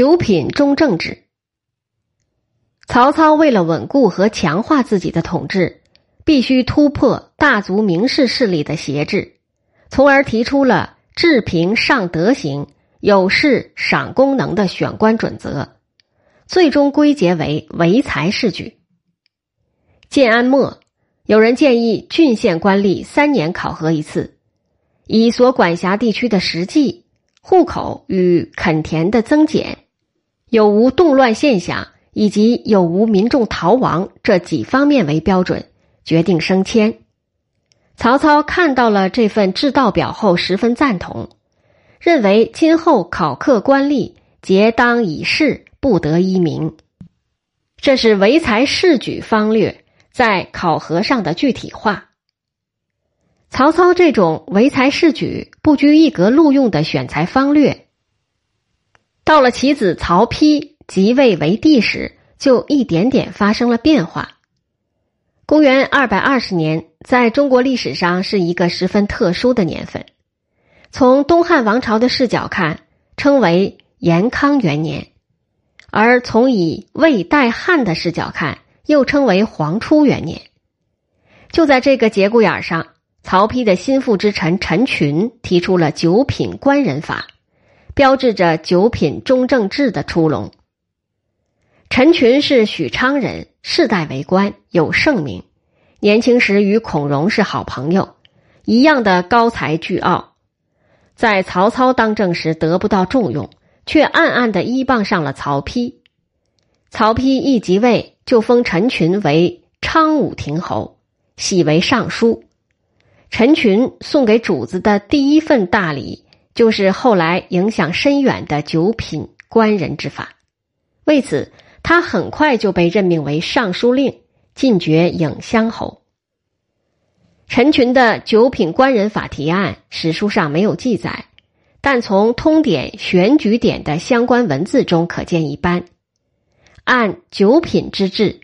九品中正制。曹操为了稳固和强化自己的统治，必须突破大族名士势力的挟制，从而提出了治平上德行、有事赏功能的选官准则，最终归结为唯才是举。建安末，有人建议郡县官吏三年考核一次，以所管辖地区的实际。户口与垦田的增减，有无动乱现象，以及有无民众逃亡这几方面为标准，决定升迁。曹操看到了这份制道表后，十分赞同，认为今后考课官吏，皆当以事，不得依名。这是唯才是举方略在考核上的具体化。曹操这种唯才是举、不拘一格录用的选才方略，到了其子曹丕即位为帝时，就一点点发生了变化。公元二百二十年，在中国历史上是一个十分特殊的年份。从东汉王朝的视角看，称为延康元年；而从以魏代汉的视角看，又称为黄初元年。就在这个节骨眼上。曹丕的心腹之臣陈群提出了九品官人法，标志着九品中正制的出笼。陈群是许昌人，世代为官，有盛名。年轻时与孔融是好朋友，一样的高才巨傲。在曹操当政时得不到重用，却暗暗的依傍上了曹丕。曹丕一即位，就封陈群为昌武亭侯，喜为尚书。陈群送给主子的第一份大礼，就是后来影响深远的九品官人之法。为此，他很快就被任命为尚书令，进爵颍乡侯。陈群的九品官人法提案，史书上没有记载，但从通典选举典的相关文字中可见一斑。按九品之制，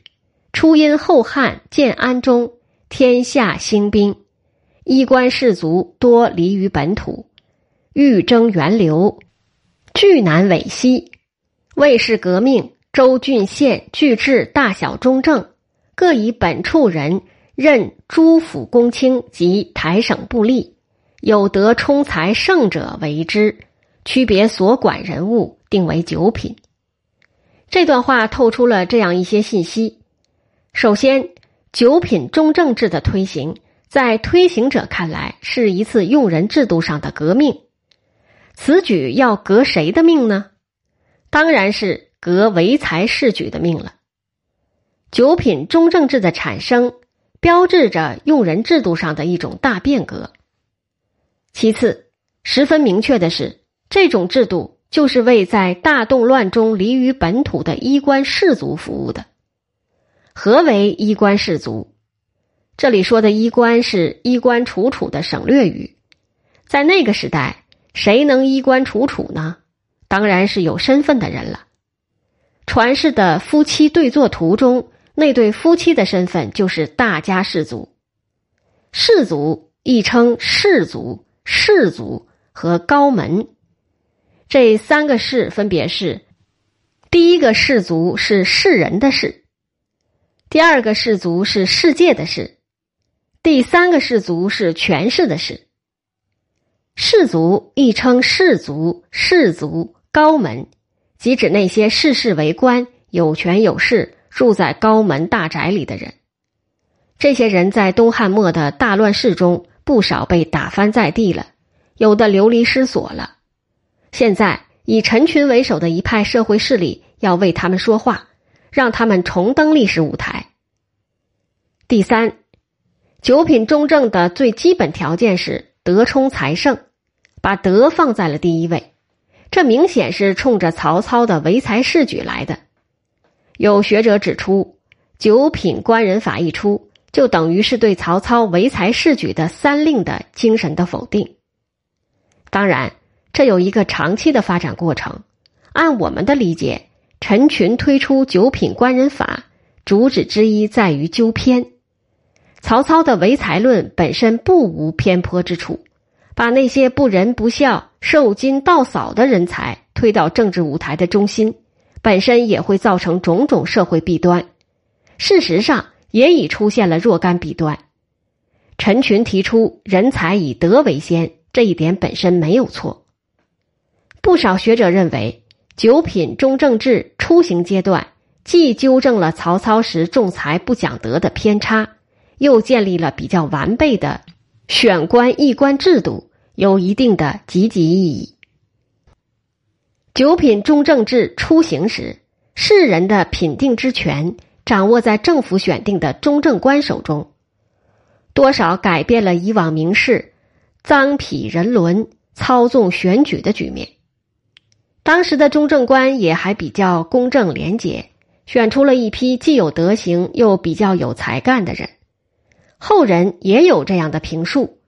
初因后汉建安中，天下兴兵。衣冠士族多离于本土，欲征源流，巨难违息。魏氏革命，州郡县俱置大小中正，各以本处人任诸府公卿及台省部吏，有德充才胜者为之。区别所管人物，定为九品。这段话透出了这样一些信息：首先，九品中正制的推行。在推行者看来，是一次用人制度上的革命。此举要革谁的命呢？当然是革唯才是举的命了。九品中正制的产生，标志着用人制度上的一种大变革。其次，十分明确的是，这种制度就是为在大动乱中离于本土的衣冠士族服务的。何为衣冠士族？这里说的衣冠是衣冠楚楚的省略语，在那个时代，谁能衣冠楚楚呢？当然是有身份的人了。传世的夫妻对坐图中，那对夫妻的身份就是大家士族。士族亦称士族、士族和高门，这三个氏分别是：第一个氏族是世人的氏，第二个氏族是世界的士。第三个氏族是权势的氏，士族亦称氏族、氏族、高门，即指那些世事为官、有权有势、住在高门大宅里的人。这些人在东汉末的大乱世中，不少被打翻在地了，有的流离失所了。现在以陈群为首的一派社会势力要为他们说话，让他们重登历史舞台。第三。九品中正的最基本条件是德充才盛，把德放在了第一位，这明显是冲着曹操的唯才是举来的。有学者指出，九品官人法一出，就等于是对曹操唯才是举的三令的精神的否定。当然，这有一个长期的发展过程。按我们的理解，陈群推出九品官人法，主旨之一在于纠偏。曹操的唯才论本身不无偏颇之处，把那些不仁不孝、受金盗扫的人才推到政治舞台的中心，本身也会造成种种社会弊端。事实上，也已出现了若干弊端。陈群提出“人才以德为先”，这一点本身没有错。不少学者认为，九品中正制初行阶段既纠正了曹操时重才不讲德的偏差，又建立了比较完备的选官议官制度，有一定的积极意义。九品中正制初行时，士人的品定之权掌握在政府选定的中正官手中。多少改变了以往名士赃痞人伦、操纵选举的局面。当时的中正官也还比较公正廉洁，选出了一批既有德行又比较有才干的人。后人也有这样的评述：“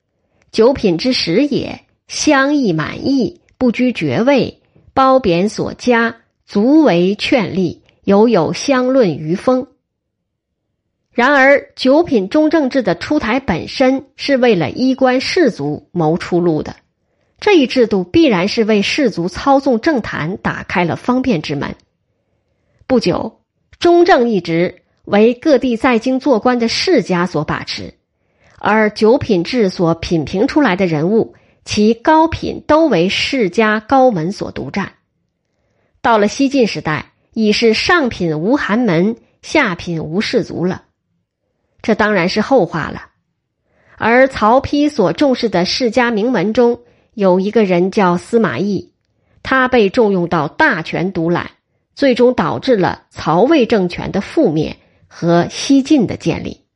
九品之时也，相意满意，不拘爵位，褒贬所加，足为劝力，犹有相论于风。”然而，九品中正制的出台本身是为了衣冠士族谋出路的，这一制度必然是为士族操纵政坛打开了方便之门。不久，中正一职为各地在京做官的世家所把持，而九品制所品评出来的人物，其高品都为世家高门所独占。到了西晋时代，已是上品无寒门，下品无士族了。这当然是后话了，而曹丕所重视的世家名门中有一个人叫司马懿，他被重用到大权独揽，最终导致了曹魏政权的覆灭和西晋的建立。